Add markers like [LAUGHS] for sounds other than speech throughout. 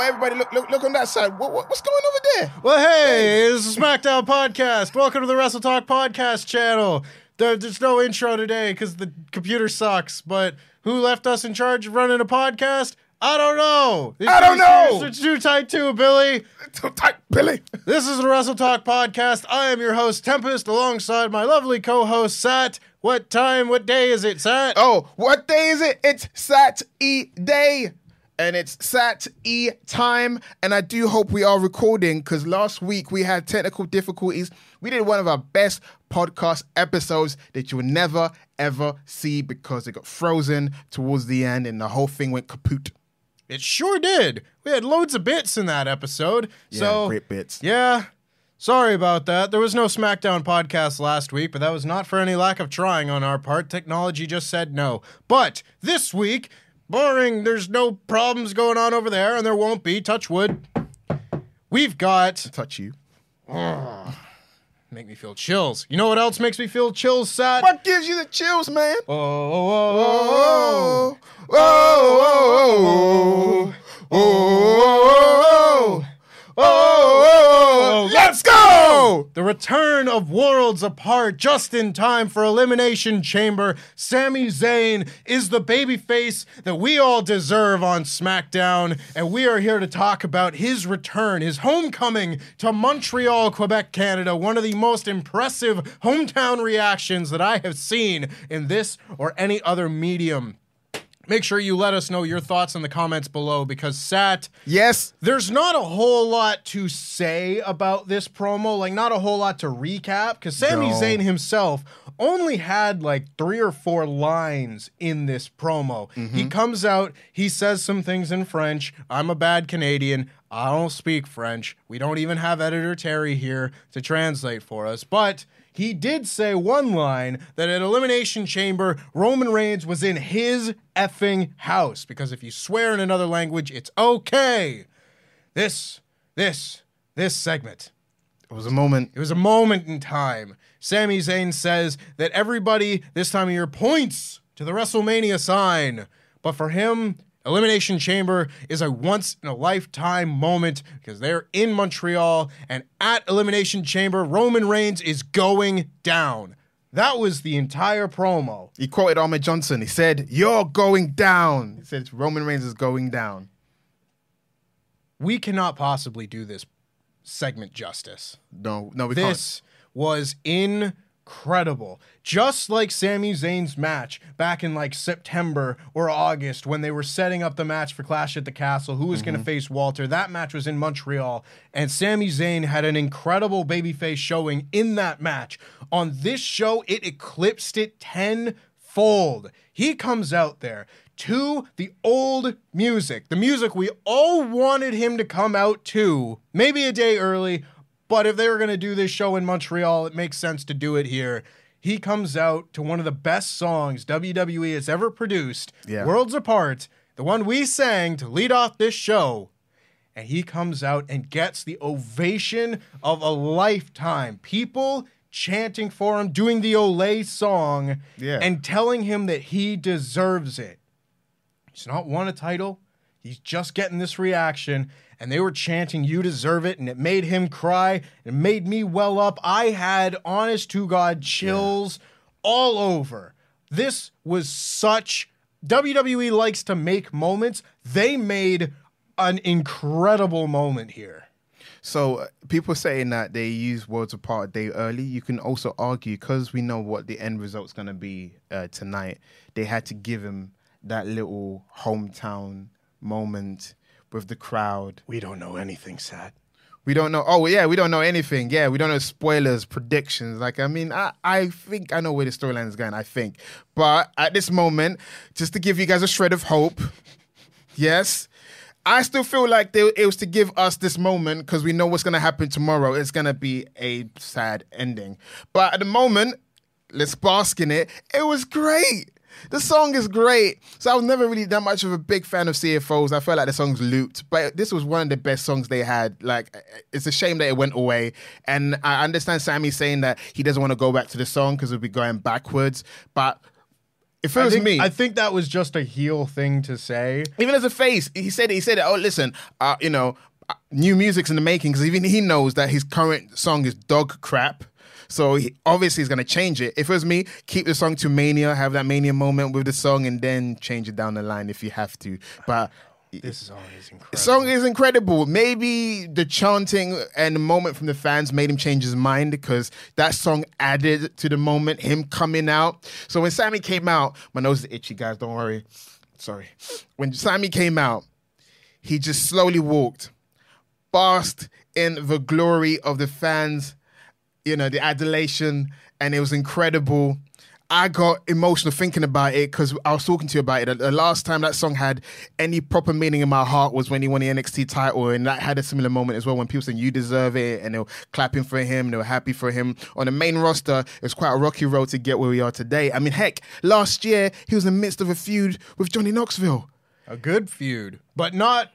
Oh, everybody, look, look, look on that side. What, what, what's going over there? Well, hey, it's the SmackDown podcast. Welcome to the Wrestle Talk podcast channel. There, there's no intro today because the computer sucks. But who left us in charge of running a podcast? I don't know. It's I don't know. It's too tight too, Billy. Too tight, Billy. This is the Wrestle Talk podcast. I am your host Tempest, alongside my lovely co-host Sat. What time? What day is it, Sat? Oh, what day is it? It's Sat E Day. And it's Sat E time. And I do hope we are recording because last week we had technical difficulties. We did one of our best podcast episodes that you will never, ever see because it got frozen towards the end and the whole thing went kaput. It sure did. We had loads of bits in that episode. so great bits. Yeah. Sorry about that. There was no SmackDown podcast last week, but that was not for any lack of trying on our part. Technology just said no. But this week, barring there's no problems going on over there, and there won't be, touch wood, we've got. Touch you. Make me feel chills. You know what else makes me feel chills, Sat? What gives you the chills, man? Oh, oh, Oh, oh, oh, Oh, oh, oh, oh, oh, oh, oh, oh, let's go! The return of Worlds Apart just in time for Elimination Chamber. Sami Zayn is the babyface that we all deserve on SmackDown, and we are here to talk about his return, his homecoming to Montreal, Quebec, Canada. One of the most impressive hometown reactions that I have seen in this or any other medium. Make sure you let us know your thoughts in the comments below because Sat, Yes, there's not a whole lot to say about this promo, like not a whole lot to recap, because Sami No. Zayn himself only had like three or four lines in this promo. Mm-hmm. He comes out, he says some things in French. I'm a bad Canadian. I don't speak French. We don't even have editor Terry here to translate for us, but he did say one line that at Elimination Chamber, Roman Reigns was in his effing house. Because if you swear in another language, it's okay. This, this, this segment. it was a moment. It was a moment in time. Sami Zayn says that everybody this time of year points to the WrestleMania sign. But for him, Elimination Chamber is a once in a lifetime moment because they're in Montreal and at Elimination Chamber, Roman Reigns is going down. That was the entire promo. He quoted Ahmed Johnson. He said, "You're going down." He said, "Roman Reigns is going down." We cannot possibly do this segment justice. No, no, we this was incredible. Just like Sami Zayn's match back in like September or August when they were setting up the match for Clash at the Castle, who was going to mm-hmm. face Walter. That match was in Montreal, and Sami Zayn had an incredible babyface showing in that match. On this show, it eclipsed it tenfold. He comes out there to the old music, the music we all wanted him to come out to, maybe a day early, but if they were going to do this show in Montreal, it makes sense to do it here. he comes out to one of the best songs WWE has ever produced, Yeah. Worlds Apart, the one we sang to lead off this show. And he comes out and gets the ovation of a lifetime. People chanting for him, doing the Olay song, Yeah. and telling him that he deserves it. He's not won a title. He's just getting this reaction. And they were chanting, You deserve it. And it made him cry. It made me well up. I had honest to God chills all over. This was such. WWE likes to make moments. They made an incredible moment here. So uh, people saying that they use Worlds Apart a day early. You can also argue because we know what the end result's going to be uh, tonight. They had to give him that little hometown moment with the crowd. We don't know anything, Sat. We don't know. Oh yeah, we don't know anything. Yeah, we don't know spoilers, predictions. Like I mean, I, I think I know where the storyline is going. I think, but at this moment, just to give you guys a shred of hope, yes, I still feel like they, it was to give us this moment because we know what's going to happen tomorrow. It's going to be a sad ending. But at the moment, let's bask in it. It was great. The song is great. So I was never really that much of a big fan of CFOs. I felt like the song's looped, but this was one of the best songs they had. Like, it's a shame that it went away. And I understand Sami saying that he doesn't want to go back to the song because it'll be going backwards. But if it I was think, me, I think that was just a heel thing to say. even as a face, he said he said, "Oh, listen, uh, you know, uh, new music's in the making." Because even he knows that his current song is dog crap. So he, obviously he's gonna change it. If it was me, keep the song to Mania, have that Mania moment with the song, and then change it down the line if you have to. But This song is incredible. song is incredible. Maybe the chanting and the moment from the fans made him change his mind because that song added to the moment, him coming out. So when Sami came out, my nose is itchy, guys, don't worry. Sorry. When Sami came out, he just slowly walked, basked in the glory of the fans, you know, the adulation, and it was incredible. I got emotional thinking about it because I was talking to you about it. The last time that song had any proper meaning in my heart was when he won the NXT title, and that had a similar moment as well when people saying you deserve it, and they were clapping for him, they were happy for him. On the main roster, it's quite a rocky road to get where we are today. I mean, heck, last year he was in the midst of a feud with Johnny Knoxville. a good feud, but not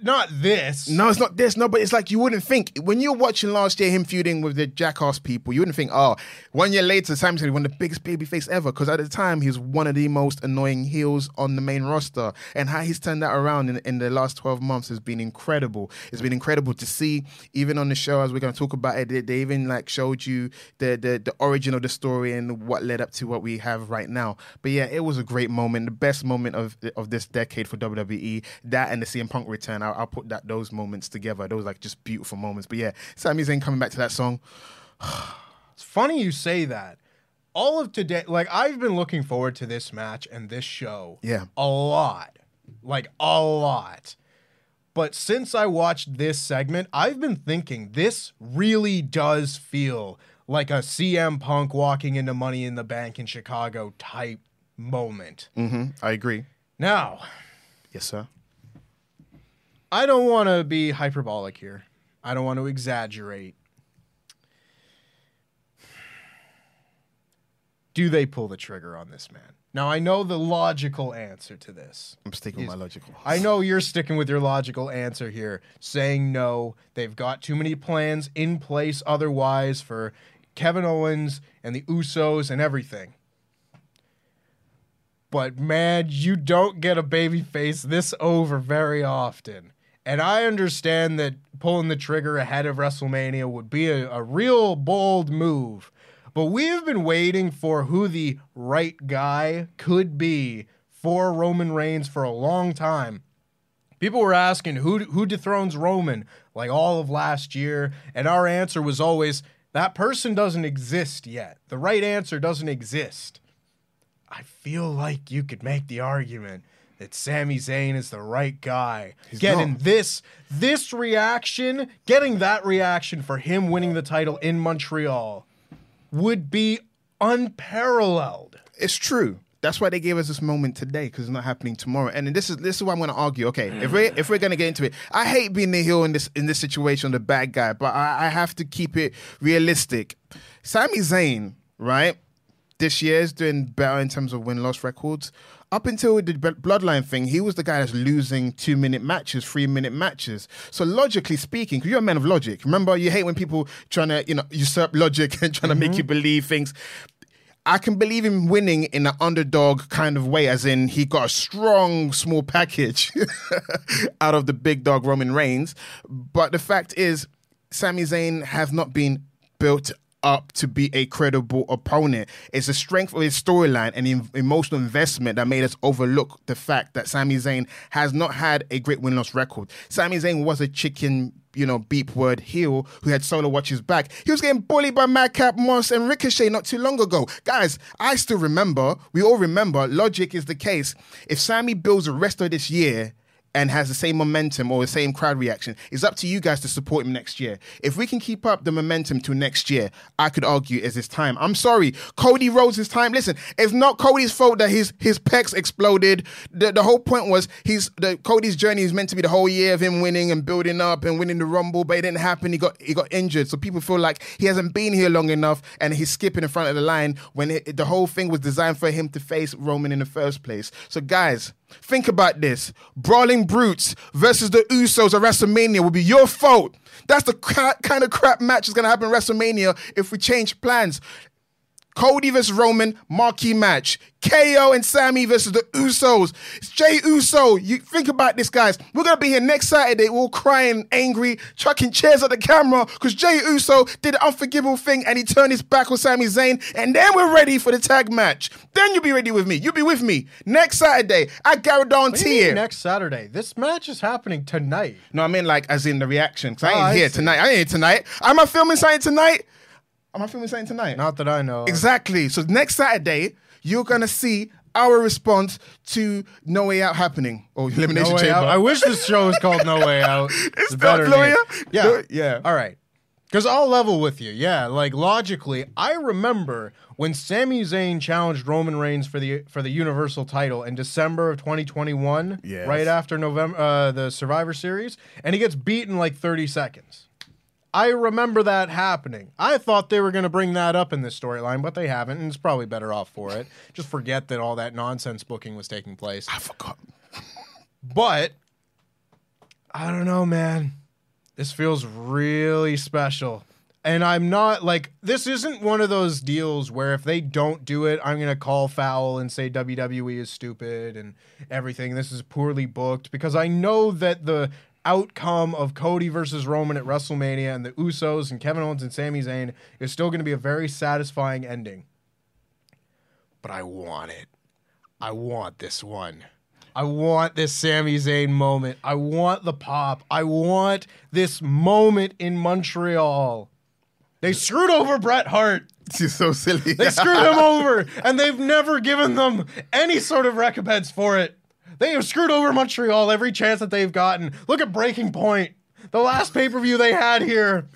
not this. No, it's not this. No, but it's like you wouldn't think when you're watching last year him feuding with the jackass people. You wouldn't think, oh, one year later, Sami Zayn one of the biggest babyface ever. Because at the time, he was one of the most annoying heels on the main roster, and how he's turned that around in, in the last twelve months has been incredible. It's been incredible to see. Even on the show, as we're going to talk about it, they, they even like showed you the, the the origin of the story and what led up to what we have right now. But yeah, it was a great moment, the best moment of of this decade for WWE. That and the CM Punk return. I'll, I'll put that those moments together. Those like just beautiful moments. But yeah, Sami Zayn coming back to that song. [SIGHS] It's funny you say that. All of today, like I've been looking forward to this match and this show. Yeah. A lot. Like a lot. But since I watched this segment, I've been thinking this really does feel like a CM Punk walking into Money in the Bank in Chicago type moment. Mm-hmm. I agree. Now, Yes, sir. I don't want to be hyperbolic here. I don't want to exaggerate. Do they pull the trigger on this man? Now, I know the logical answer to this. I'm sticking with my logical. I know you're sticking with your logical answer here, saying no. They've got too many plans in place otherwise for Kevin Owens and the Usos and everything. But man, you don't get a baby face this over very often. And I understand that pulling the trigger ahead of WrestleMania would be a, a real bold move. But we've been waiting for who the right guy could be for Roman Reigns for a long time. People were asking who who dethrones Roman like all of last year, and our answer was always that person doesn't exist yet. The right answer doesn't exist. I feel like you could make the argument that Sami Zayn is the right guy. getting not. this this reaction, getting that reaction for him winning the title in Montreal would be unparalleled. It's true. That's why they gave us this moment today because it's not happening tomorrow. And this is this is why I'm going to argue. Okay, if we if we're going to get into it, I hate being the heel in this in this situation, the bad guy, but I, I have to keep it realistic. Sami Zayn, right? this year is doing better in terms of win loss records. Up until the bloodline thing, he was the guy that's losing two minute matches, three minute matches. So logically speaking, because you're a man of logic. Remember, you hate when people trying to you know usurp logic [LAUGHS] and trying to make you mm-hmm. believe things. I can believe him winning in an underdog kind of way, as in he got a strong small package [LAUGHS] out of the big dog Roman Reigns. But the fact is, Sami Zayn has not been built up to be a credible opponent. It's the strength of his storyline and the emotional investment that made us overlook the fact that Sami Zayn has not had a great win loss record. Sami Zayn was a chicken you know, beep word heel who had solo watches back. He was getting bullied by Madcap Moss and Ricochet not too long ago. Guys, I still remember, we all remember, logic is the case. If Sami builds the rest of this year and has the same momentum or the same crowd reaction. It's up to you guys to support him next year. If we can keep up the momentum to next year, I could argue is his time. I'm sorry, Cody Rhodes' time. Listen, it's not Cody's fault that his his pecs exploded. The, the whole point was he's the Cody's journey is meant to be the whole year of him winning and building up and winning the Rumble, but it didn't happen. He got he got injured, so people feel like he hasn't been here long enough and he's skipping in front of the line when it, the whole thing was designed for him to face Roman in the first place. So guys. Think about this. Brawling Brutes versus the Usos at WrestleMania will be your fault. That's the kind of crap match that's going to happen at WrestleMania if we change plans. Cody versus Roman, marquee match. KO and Sami versus the Usos. It's Jay Uso. You think about this, guys. We're gonna be here next Saturday, all crying, angry, chucking chairs at the camera because Jay Uso did an unforgivable thing and he turned his back on Sami Zayn, and then we're ready for the tag match. Then you'll be ready with me. You'll be with me next Saturday What do you next Saturday. This match is happening tonight. No, I mean like as in the reaction. Cause I Oh, ain't I here tonight. I ain't here tonight. Am I filming something tonight? Am I filming something tonight? Not that I know. Exactly. So next Saturday, you're gonna see our response to No Way Out happening or Elimination No Chamber. out. I wish this show was called No Way Out. [LAUGHS] It's better No Way name. Out? Yeah. No- yeah. All right. Because I'll level with you. Yeah. Like logically, I remember when Sami Zayn challenged Roman Reigns for the for the Universal title in December of 2021, Yes. right after November uh, the Survivor Series, and he gets beat in like 30 seconds. I remember that happening. I thought they were going to bring that up in this storyline, but they haven't, and it's probably better off for it. [LAUGHS] Just forget that all that nonsense booking was taking place. I forgot. But I don't know, man. This feels really special. And I'm not like this isn't one of those deals where if they don't do it, I'm gonna call foul and say WWE is stupid and everything. This is poorly booked because I know that the outcome of Cody versus Roman at WrestleMania and the Usos and Kevin Owens and Sami Zayn is still gonna be a very satisfying ending. But I want it. I want this one. I want this Sami Zayn moment. I want the pop. I want this moment in Montreal. They screwed over Bret Hart. You're so silly. They [LAUGHS] screwed him over, and they've never given them any sort of recompense for it. They have screwed over Montreal every chance that they've gotten. Look at Breaking Point, the last pay per view they had here.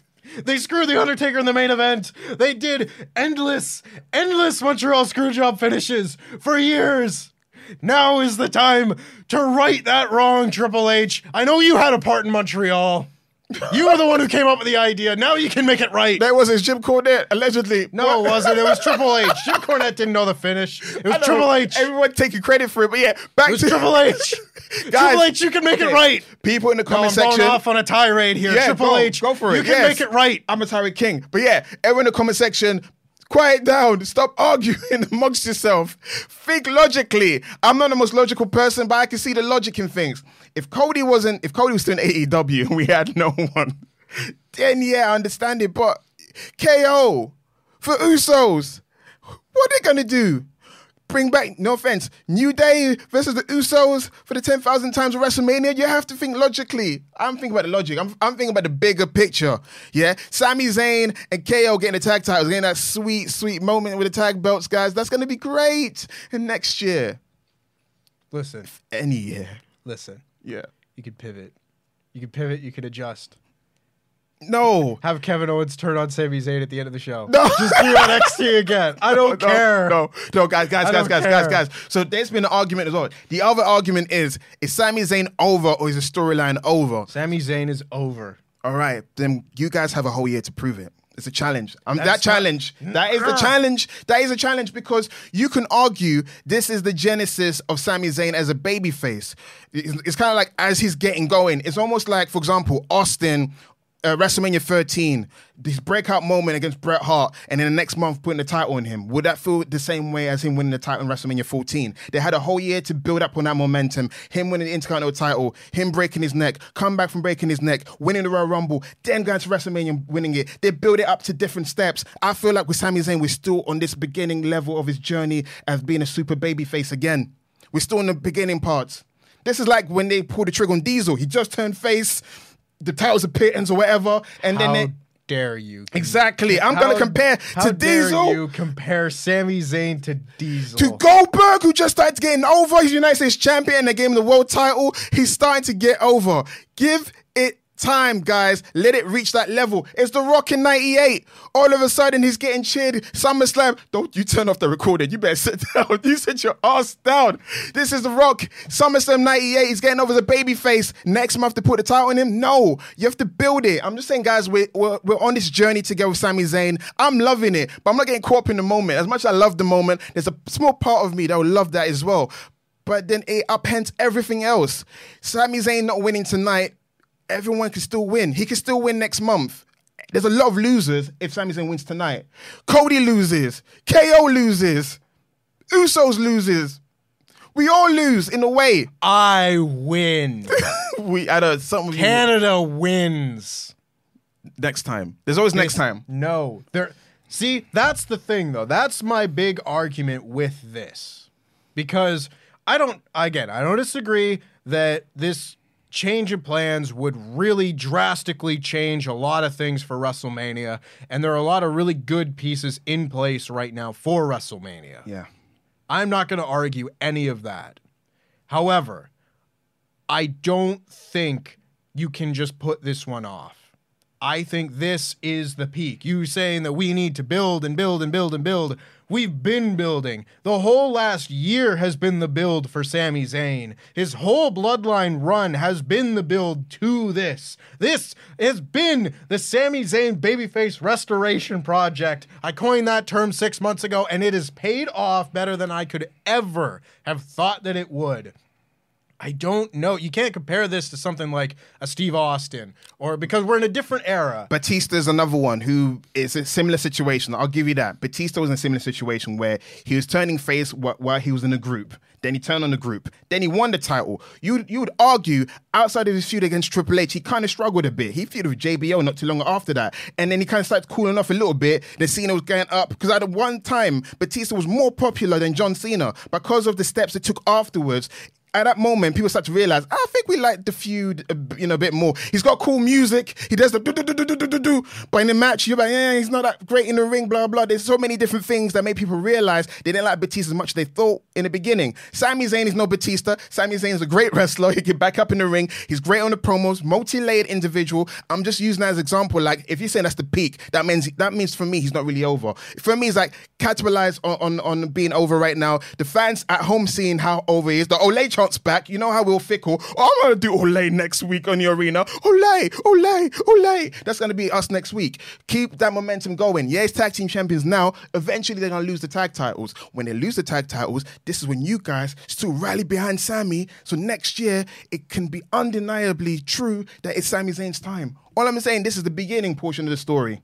They screwed The Undertaker in the main event. They did endless, endless Montreal screwjob finishes for years. Now is the time to right that wrong, Triple H. I know you had a part in Montreal. You were the one who came up with the idea. Now you can make it right. That was his Jim Cornette, allegedly. No, it wasn't. It was [LAUGHS] Triple H. Jim Cornette didn't know the finish. It was Triple H. It Everyone taking credit for it, but yeah, back was to Triple H. [LAUGHS] Guys, Triple H, you can make it right. People in the No, I'm comment section. off on a tirade here. Yeah, Triple go, H, go for it. You can yes. make it right. I'm a Tyreek King. But yeah, everyone in the comment section, quiet down. Stop [LAUGHS] arguing amongst yourself. Think logically. I'm not the most logical person, but I can see the logic in things. If Cody wasn't, if Cody was still in AEW and [LAUGHS] we had no one, then yeah, I understand it. But KO for Usos, what are they gonna do? Bring back, no offense, New Day versus the Usos for the 10,000 times of WrestleMania. You have to think logically. I'm thinking about the logic. I'm, I'm thinking about the bigger picture. Yeah. Sami Zayn and KO getting the tag titles, getting that sweet, sweet moment with the tag belts, guys. That's going to be great. And next year, Listen, any year. listen. Yeah. You could pivot. You could pivot. You could adjust. No. Have Kevin Owens turn on Sami Zayn at the end of the show. No. Just do NXT again. I don't [LAUGHS] no, care. No, no, guys, guys, guys, guys, guys, guys. So there's been an argument as well. The other argument is: is Sami Zayn over or is the storyline over? Sami Zayn is over. All right, then you guys have a whole year to prove it. It's a challenge. Um, that challenge. That is the challenge. That is a challenge because you can argue this is the genesis of Sami Zayn as a babyface. It's, it's kind of like as he's getting going. It's almost like, for example, Austin uh, WrestleMania 13, this breakout moment against Bret Hart, and then the next month putting the title on him. Would that feel the same way as him winning the title in WrestleMania 14? They had a whole year to build up on that momentum. Him winning the Intercontinental title, him breaking his neck, come back from breaking his neck, winning the Royal Rumble, then going to WrestleMania and winning it. They build it up to different steps. I feel like with Sami Zayn, we're still on this beginning level of his journey as being a super baby face again. We're still in the beginning parts. This is like when they pulled the trigger on Diesel. He just turned face the titles of pittance or whatever, and How then they, dare you? exactly. I'm How- gonna compare how to dare Diesel you compare Sami Zayn to Diesel? to Goldberg, who just started getting over. He's United States champion. And they gave him the world title. He's starting to get over. Give it time, guys. Let it reach that level. It's The Rock in 98. All of a sudden, he's getting cheered. SummerSlam. Don't you turn off the recording. You better [LAUGHS] sit down. You sit your ass down. This is The Rock. SummerSlam 98. He's getting over the baby face. Next month to put the title on him? No. You have to build it. I'm just saying, guys, we're, we're, we're on this journey together with Sami Zayn. I'm loving it, but I'm not getting caught up in the moment. As much as I love the moment, there's a small part of me that will love that as well. But then it upends everything else. Sami Zayn not winning tonight, everyone can still win. He can still win next month. There's a lot of losers if Sami Zayn wins tonight. Cody loses. KO loses. Usos loses. We all lose in a way. I win. [LAUGHS] We I don't some of you Canada wins. next time. There's always next time. No, there. See, that's the thing, though. That's my big argument with this, because I don't. Again, I don't disagree that this change of plans would really drastically change a lot of things for WrestleMania, and there are a lot of really good pieces in place right now for WrestleMania. Yeah. I'm not going to argue any of that. However, I don't think you can just put this one off. I think this is the peak. You saying that we need to build and build and build and build. We've been building. The whole last year has been the build for Sami Zayn. His whole bloodline run has been the build to this. This has been the Sami Zayn babyface restoration project. I coined that term six months ago, and it has paid off better than I could ever have thought that it would. I don't know. You can't compare this to something like a Steve Austin, or because we're in a different era. Batista is another one who is a similar situation. I'll give you that. Batista was in a similar situation where he was turning face while he was in a group. Then he turned on the group. Then he won the title. You you would argue outside of his feud against Triple H, he kind of struggled a bit. He feuded with JBL not too long after that, and then he kind of started cooling off a little bit. Then Cena was going up because at one time Batista was more popular than John Cena because of the steps it took afterwards at that moment, people start to realize, ah, I think we like the feud, a, you know, a bit more. He's got cool music. He does the do do do do do do do. But in the match, you're like, yeah, he's not that great in the ring. Blah blah. There's so many different things that make people realize they didn't like Batista as much as they thought in the beginning. Sami Zayn is no Batista. Sami Zayn is a great wrestler. He can back up in the ring. He's great on the promos. Multi-layered individual. I'm just using that as example. Like, if you're saying that's the peak, that means that means for me he's not really over. For me, it's like capitalize on on, on being over right now. The fans at home seeing how over he is. The Olay back. You know how we'll fickle. Oh, I'm gonna do Olay next week on the arena. Olay, Olay, Olay. That's gonna be us next week. Keep that momentum going. Yeah, it's tag team champions now. Eventually, they're gonna lose the tag titles. When they lose the tag titles, this is when you guys still rally behind Sami. So next year, it can be undeniably true that it's Sami Zayn's time. All I'm saying, this is the beginning portion of the story.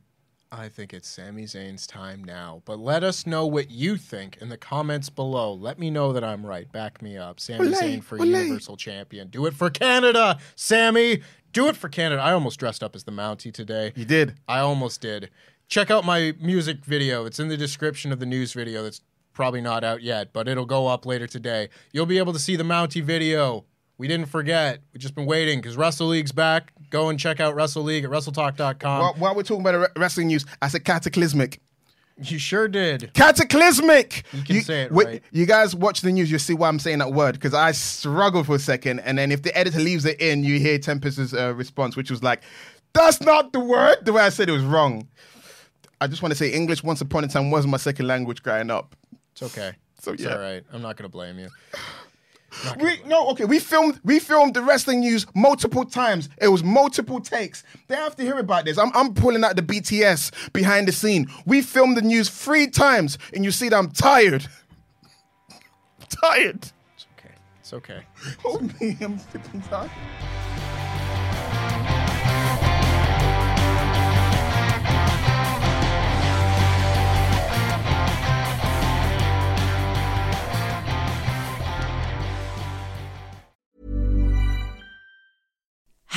I think it's Sami Zayn's time now. But let us know what you think in the comments below. Let me know that I'm right. Back me up. Sami Zayn for olay. Universal Champion. Do it for Canada, Sami. Do it for Canada. I almost dressed up as the Mountie today. You did. I almost did. Check out my music video. It's in the description of the news video that's probably not out yet, but it'll go up later today. You'll be able to see the Mountie video. We didn't forget. We've just been waiting because Wrestle League's back. Go and check out Wrestle League at WrestleTalk.com. While, while we're talking about the wrestling news, I said cataclysmic. you sure did. Cataclysmic. You can say it right. You guys watch the news, you see why I'm saying that word because I struggled for a second, and then if the editor leaves it in, you hear Tempest's uh, response, which was like, "That's not the word." The way I said it was wrong. I just want to say English. Once upon a time, wasn't my second language growing up. It's okay. So, It's yeah. all right. I'm not going to blame you. We no, okay. We filmed we filmed the wrestling news multiple times. It was multiple takes. They have to hear about this. I'm I'm pulling out the BTS behind the scene. We filmed the news three times, and you see that I'm tired. [LAUGHS] tired. It's okay. It's okay. [LAUGHS] Hold me, I'm freaking tired.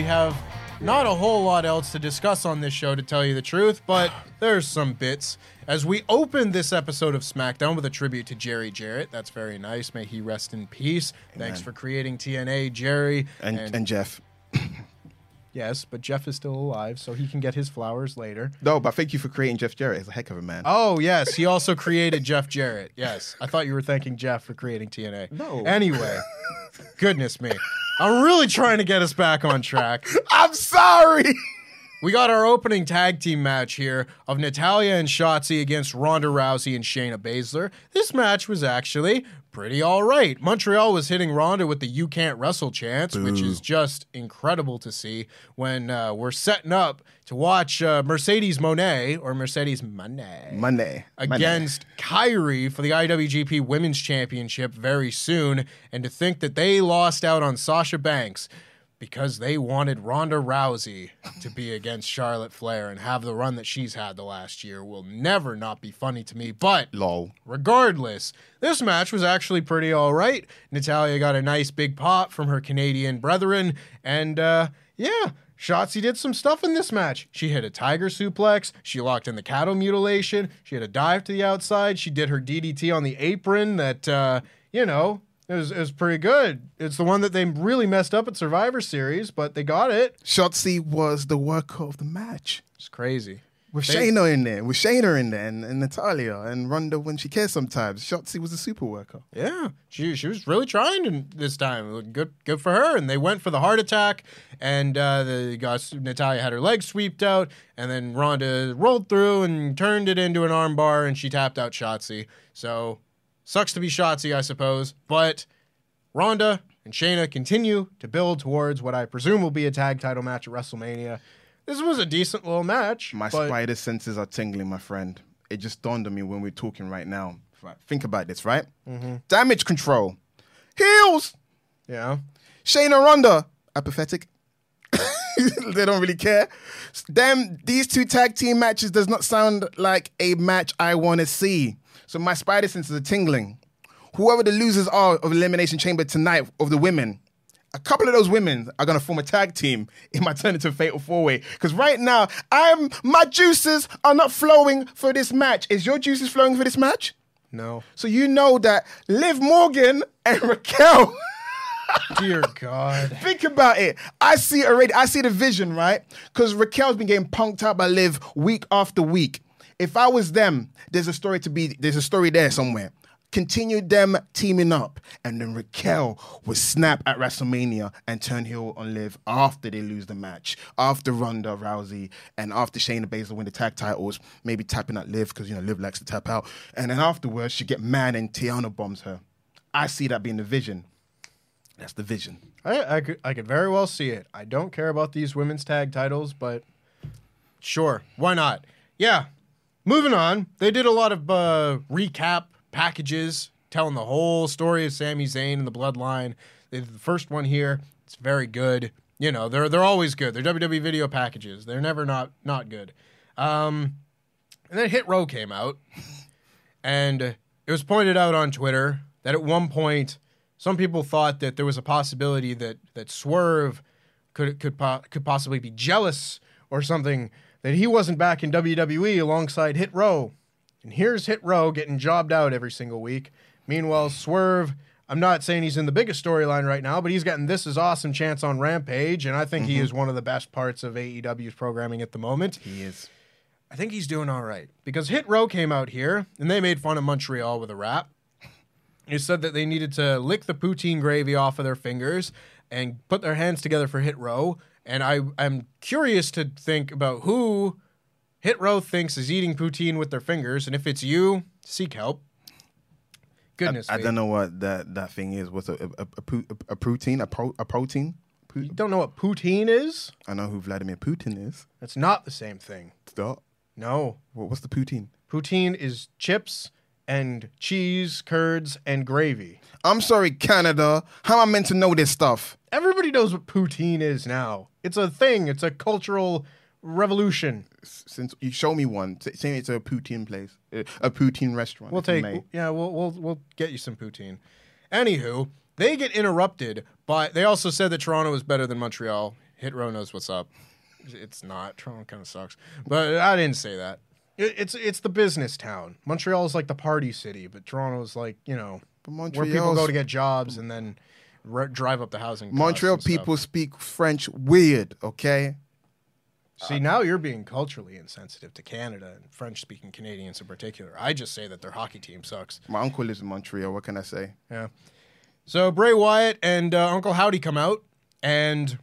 We have not a whole lot else to discuss on this show, to tell you the truth, but there's some bits. As we open this episode of SmackDown with a tribute to Jerry Jarrett, that's very nice. May he rest in peace. Thanks for creating TNA, Jerry. And, and Jeff. [COUGHS] yes, but Jeff is still alive, so he can get his flowers later. No, but thank you for creating Jeff Jarrett. He's a heck of a man. Oh yes, he [LAUGHS] also created Jeff Jarrett. Yes, I thought you were thanking Jeff for creating TNA. No. Anyway, [LAUGHS] goodness me, I'm really trying to get us back on track. [LAUGHS] I'm sorry. We got our opening tag team match here of Natalya and Shotzi against Ronda Rousey and Shayna Baszler. This match was actually pretty all right. Montreal was hitting Ronda with the "You Can't Wrestle" chants, which is just incredible to see when uh, we're setting up to watch uh, Mercedes Moné or Mercedes Moné Monday. against Kairi for the IWGP Women's Championship very soon, and to think that they lost out on Sasha Banks because they wanted Ronda Rousey to be against Charlotte Flair and have the run that she's had the last year will never not be funny to me. But Lol. regardless, this match was actually pretty all right. Natalya got a nice big pop from her Canadian brethren, and uh, yeah. Shotzi did some stuff in this match. She hit a tiger suplex. She locked in the cattle mutilation. She had a dive to the outside. She did her DDT on the apron that, uh, you know, it was, it was pretty good. It's the one that they really messed up at Survivor Series, but they got it. Shotzi was the worker of the match. It's crazy. With They- Shayna in there, with Shayna in there, and, and Natalya, and Ronda when she cares sometimes. Shotzi was a super worker. Yeah, she she was really trying in- this time. Good good for her. And they went for the Hart Attack, and uh, the got Natalya had her leg sweeped out, and then Ronda rolled through and turned it into an armbar, and she tapped out Shotzi. So sucks to be Shotzi, I suppose. But Ronda and Shayna continue to build towards what I presume will be a tag title match at WrestleMania. This was a decent little match. My but spider senses are tingling, my friend. It just dawned on me when we're talking right now. Right, Think about this, right? Mm-hmm. Damage control. Heels. Yeah. Shayna Ronda. Apathetic. [LAUGHS] they don't really care. Them these two tag team matches does not sound like a match I want to see. So my spider senses are tingling. Whoever the losers are of Elimination Chamber tonight of the women, a couple of those women are gonna form a tag team in my turn into Fatal Four Way. Because right now, I'm my juices are not flowing for this match. Is your juices flowing for this match? No. So you know that Liv Morgan and Raquel. Dear God. [LAUGHS] Think about it. I see it already. I see the vision, right? Because Raquel's been getting punked out by Liv week after week. If I was them, there's a story to be. There's a story there somewhere. Continue them teaming up, and then Raquel would snap at WrestleMania and turn heel on Liv after they lose the match, after Ronda Rousey and after Shayna Baszler win the tag titles, maybe tapping at Liv because you know Liv likes to tap out, and then afterwards she get mad and Tejana bombs her. I see that being the vision. That's the vision. I, I could I could very well see it. I don't care about these women's tag titles, but sure, why not? Yeah. Moving on, they did a lot of uh, recap packages telling the whole story of Sami Zayn and the Bloodline. They did the first one here. It's very good. You know, they're they're always good. They're WWE video packages. They're never not not good. Um, and then Hit Row came out, and it was pointed out on Twitter that at one point some people thought that there was a possibility that that Swerve could could could possibly be jealous or something that he wasn't back in WWE alongside Hit Row. And here's Hit Row getting jobbed out every single week. Meanwhile, Swerve, I'm not saying he's in the biggest storyline right now, but he's getting this is awesome chance on Rampage, and I think he mm-hmm. is one of the best parts of AEW's programming at the moment. He is. I think he's doing all right because Hit Row came out here and they made fun of Montreal with a rap. They said that they needed to lick the poutine gravy off of their fingers and put their hands together for Hit Row. And I, I'm curious to think about who Hit Row thinks is eating poutine with their fingers. And if it's you, seek help. Goodness I me. don't know what that, that thing is. What's a a, a, pu- a protein? A, pro, a protein? You don't know what poutine is? I know who Vladimir Putin is. That's not the same thing. Stop. No. What, what's the poutine? Poutine is chips and cheese, curds, and gravy. I'm sorry, Canada. How am I meant to know this stuff? Everybody knows what poutine is now. It's a thing. It's a cultural revolution. Since you show me one, say it's a poutine place, uh, a poutine restaurant. We'll take. Yeah, we'll we'll we'll get you some poutine. Anywho, they get interrupted, but they also said that Toronto is better than Montreal. Hit row knows what's up. It's not. Toronto kind of sucks, but I didn't say that. It, it's it's the business town. Montreal is like the party city, but Toronto is like you know where people go to get jobs and then r- drive up the housing. Montreal and stuff. people speak French weird. Okay. See, now you're being culturally insensitive to Canada and French speaking Canadians in particular. I just say that their hockey team sucks. My uncle lives in Montreal. What can I say? Yeah. So Bray Wyatt and uh, Uncle Howdy come out and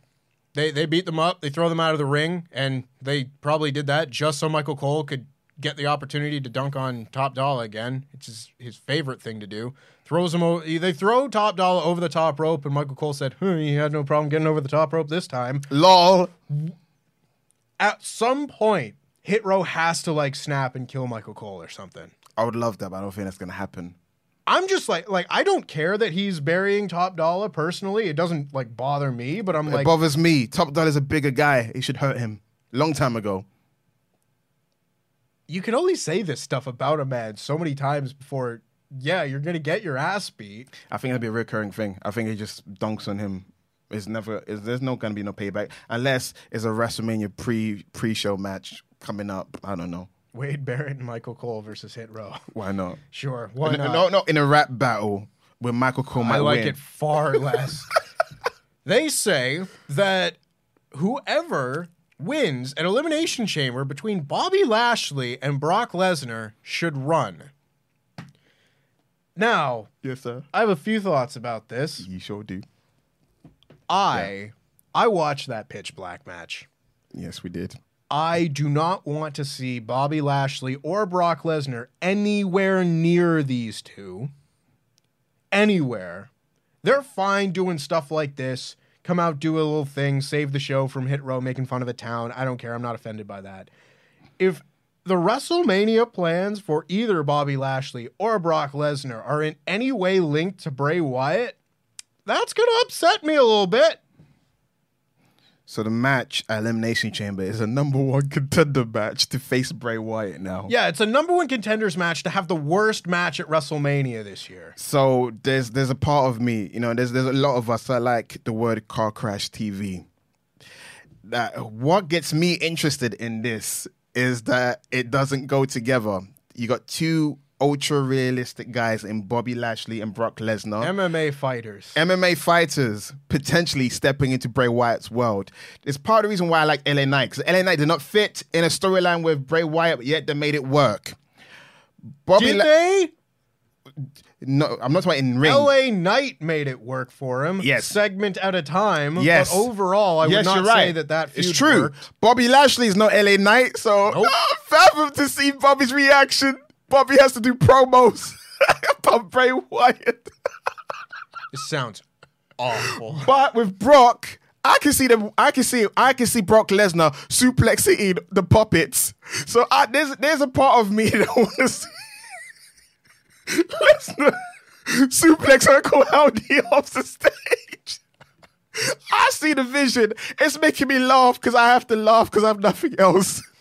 they, they beat them up. They throw them out of the ring. And they probably did that just so Michael Cole could get the opportunity to dunk on Top Dollar again. It's his, his favorite thing to do. Throws him. O- they throw Top Dollar over the top rope, and Michael Cole said, huh, "He had no problem getting over the top rope this time." Lol. At some point, Hit Row has to like snap and kill Michael Cole or something. I would love that, but I don't think that's gonna happen. I'm just like like I don't care that he's burying Top Dollar personally. It doesn't like bother me, but I'm it like bothers me. Top Dollar's a bigger guy. He should hurt him. Long time ago. you can only say this stuff about a man so many times before yeah, you're gonna get your ass beat. I think it'll be a recurring thing. I think he just dunks on him. It's never. It's, there's no gonna be no payback unless it's a WrestleMania pre pre show match coming up. I don't know. Wade Barrett and Michael Cole versus Hit Row. Why not? Sure, why no, not? no, no, in a rap battle where Michael Cole might I like win. it far less. [LAUGHS] they say that whoever wins an elimination chamber between Bobby Lashley and Brock Lesnar should run. Now, Yes, sir. I have a few thoughts about this. You sure do. I I watched that pitch black match. Yes, we did. I do not want to see Bobby Lashley or Brock Lesnar anywhere near these two. Anywhere. They're fine doing stuff like this. Come out, do a little thing, save the show from Hit Row making fun of a town. I don't care. I'm not offended by that. If the WrestleMania plans for either Bobby Lashley or Brock Lesnar are in any way linked to Bray Wyatt, that's going to upset me a little bit. So the match at Elimination Chamber is a number one contender match to face Bray Wyatt now. Yeah, it's a number one contenders match to have the worst match at WrestleMania this year. So there's there's a part of me, you know, there's there's a lot of us that like the word car crash TV. That what gets me interested in this is that it doesn't go together. You got two ultra realistic guys in Bobby Lashley and Brock Lesnar. MMA fighters. MMA fighters potentially stepping into Bray Wyatt's world. It's part of the reason why I like LA Knight because LA Knight did not fit in a storyline with Bray Wyatt, but yet they made it work. Bobby Did La- they? No, I'm not talking in ring. LA Knight made it work for him. Yes. Segment at a time. Yes. But overall, I yes, would not right. say that that feud it's true. worked. Bobby Lashley is not LA Knight, so Nope. [LAUGHS] fathom to see Bobby's reaction. Bobby has to do promos [LAUGHS] about Bray Wyatt. This sounds awful. But with Brock, I can see them. I can see. I can see Brock Lesnar suplexing the puppets. So I, there's there's a part of me [LAUGHS] that wants to see Lesnar suplex Uncle [LAUGHS] Howdy off the stage. I see the vision. It's making me laugh because I have to laugh because I have nothing else. [LAUGHS]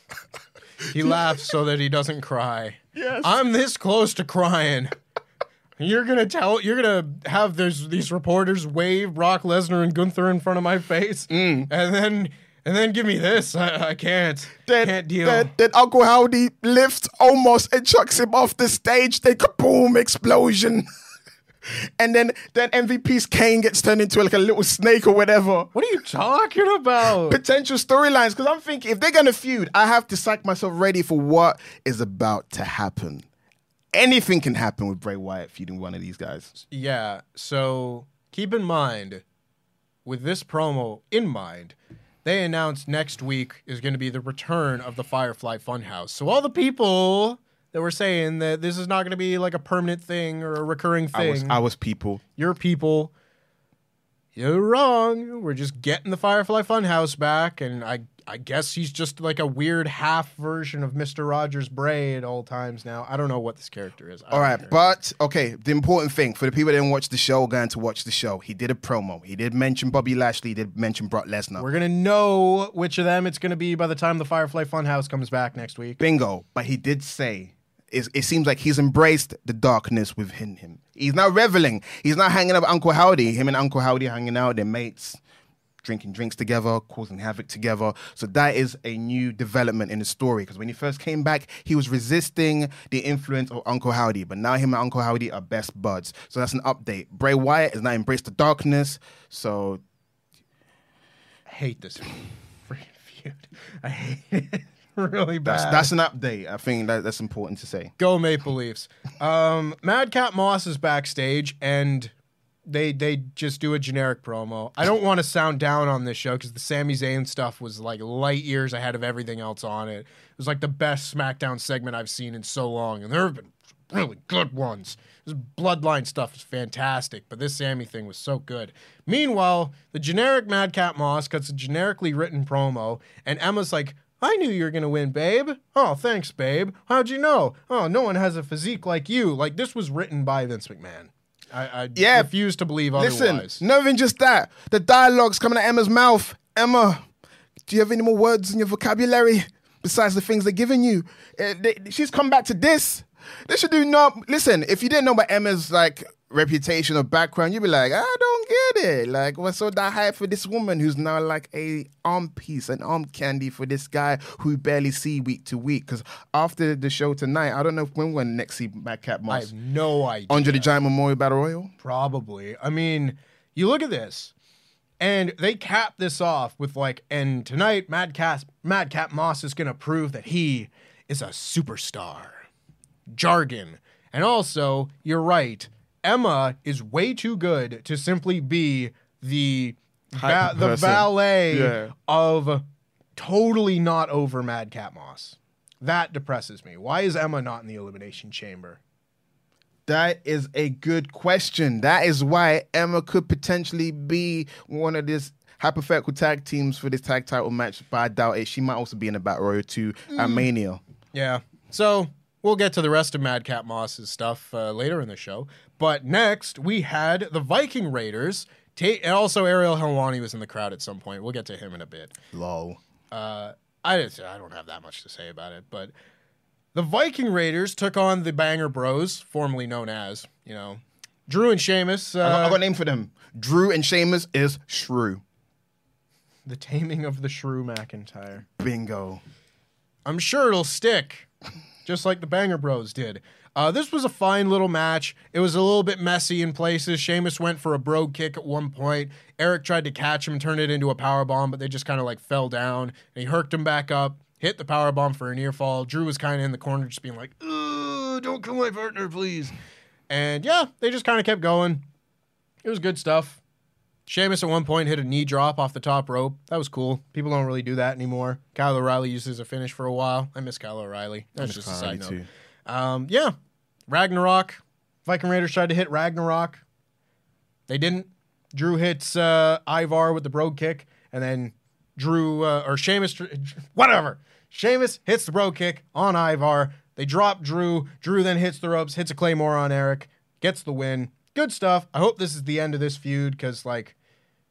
He laughs so that he doesn't cry. Yes. I'm this close to crying. You're gonna tell. You're gonna have there's these reporters wave Brock Lesnar and Gunther in front of my face, Mm. and then and then give me this. I, I can't. Then, can't deal. Then, then Uncle Howdy lifts almost and chucks him off the stage. Then kaboom, explosion. [LAUGHS] and then then MVP's cane gets turned into like a little snake or whatever. what are you talking about? Potential storylines. Because I'm thinking if they're gonna feud, I have to psych myself ready for what is about to happen. Anything can happen with Bray Wyatt feuding one of these guys. Yeah. So keep in mind, with this promo in mind, they announced next week is going to be the return of the Firefly Funhouse. So all the people that were saying that this is not going to be like a permanent thing or a recurring I was thing, I was people. your people, you're wrong. We're just getting the Firefly Funhouse back, and I I guess he's just like a weird half version of Mister Rogers Bray at all times now. I don't know what this character is. All care. but okay, the important thing for the people that didn't watch the show, going to watch the show, he did a promo. He did mention Bobby Lashley, he did mention Brock Lesnar. We're gonna know which of them it's gonna be by the time the Firefly Funhouse comes back next week. Bingo. But he did say it, it seems like he's embraced the darkness within him. He's now reveling. He's not hanging out with Uncle Howdy. Him and Uncle Howdy hanging out, they're mates, drinking drinks together, causing havoc together. So that is a new development in the story. Because when he first came back, he was resisting the influence of Uncle Howdy. But now him and Uncle Howdy are best buds. So that's an update. Bray Wyatt has now embraced the darkness. So I hate this freaking [LAUGHS] feud. I hate it really bad. that's that's an update. I think that, that's important to say. Go Maple Leafs. Um, Madcap Moss is backstage and they they just do a generic promo. I don't want to sound down on this show because the Sami Zayn stuff was like light years ahead of everything else on it. It was like the best SmackDown segment I've seen in so long, and there have been really good ones. This Bloodline stuff is fantastic, but this Sami thing was so good. Meanwhile, the generic Madcap Moss cuts a generically written promo, and Emma's like, I knew you were gonna win, babe. Oh, thanks, babe. How'd you know? Oh, no one has a physique like you. Like this was written by Vince McMahon. I, I Yeah. refuse to believe Listen, otherwise. not even just that. The dialogue's coming out of Emma's mouth. Emma, do you have any more words in your vocabulary besides the things they're giving you? Uh, they- she's come back to this. They should do not. Listen, if you didn't know about Emma's like reputation or background, you'd be like, I don't get it. Like, what's all that hype for this woman who's now like a arm piece, an arm candy for this guy who we barely see week to week? Because after the show tonight, I don't know when we're next see Madcap Moss. I have no idea. Andre the Giant Memorial Battle Royal. Probably. I mean, you look at this. And they cap this off with like, and tonight Madcap Madcap Moss is gonna prove that he is a superstar. Jargon. And also, you're right. Emma is way too good to simply be the Hype the valet Yeah. of totally not over Madcap Moss. That depresses me. Why is Emma not in the elimination chamber? That is a good question. That is why Emma could potentially be one of this hypothetical tag teams for this tag title match, but I doubt it. She might also be in a Battle Royal 2 at mm. Mania. Yeah. So we'll get to the rest of Madcap Moss's stuff uh, later in the show. But next, we had the Viking Raiders. Ta- and also, Ariel Helwani was in the crowd at some point. We'll get to him in a bit. Lol. Uh, I, just, I don't have that much to say about it. But the Viking Raiders took on the Banger Bros, formerly known as, you know, Drew and Sheamus. Uh, I, got, I got a name for them. Drew and Sheamus is Shrew. the Taming of the Shrew McIntyre. Bingo. I'm sure it'll stick, just like the Banger Bros did. Uh, this was a fine little match. It was a little bit messy in places. Sheamus went for a brogue kick at one point. Eric tried to catch him turn it into a power bomb, but they just kind of like fell down. And he herked him back up, hit the power bomb for a near fall. Drew was kind of in the corner, just being like, "Ugh, "Don't kill my partner, please." And yeah, they just kind of kept going. It was good stuff. Sheamus at one point hit a knee drop off the top rope. That was cool. People don't really do that anymore. Kyle O'Reilly as a finish for a while. I miss Kyle O'Reilly. That's just a side note. Um, yeah, Ragnarok. Viking Raiders tried to hit Ragnarok. They didn't. Drew hits uh, Ivar with the brogue kick, and then Drew uh, or Sheamus, whatever. Sheamus hits the brogue kick on Ivar. They drop Drew. Drew then hits the ropes, hits a claymore on Eric, gets the win. Good stuff. I hope this is the end of this feud because like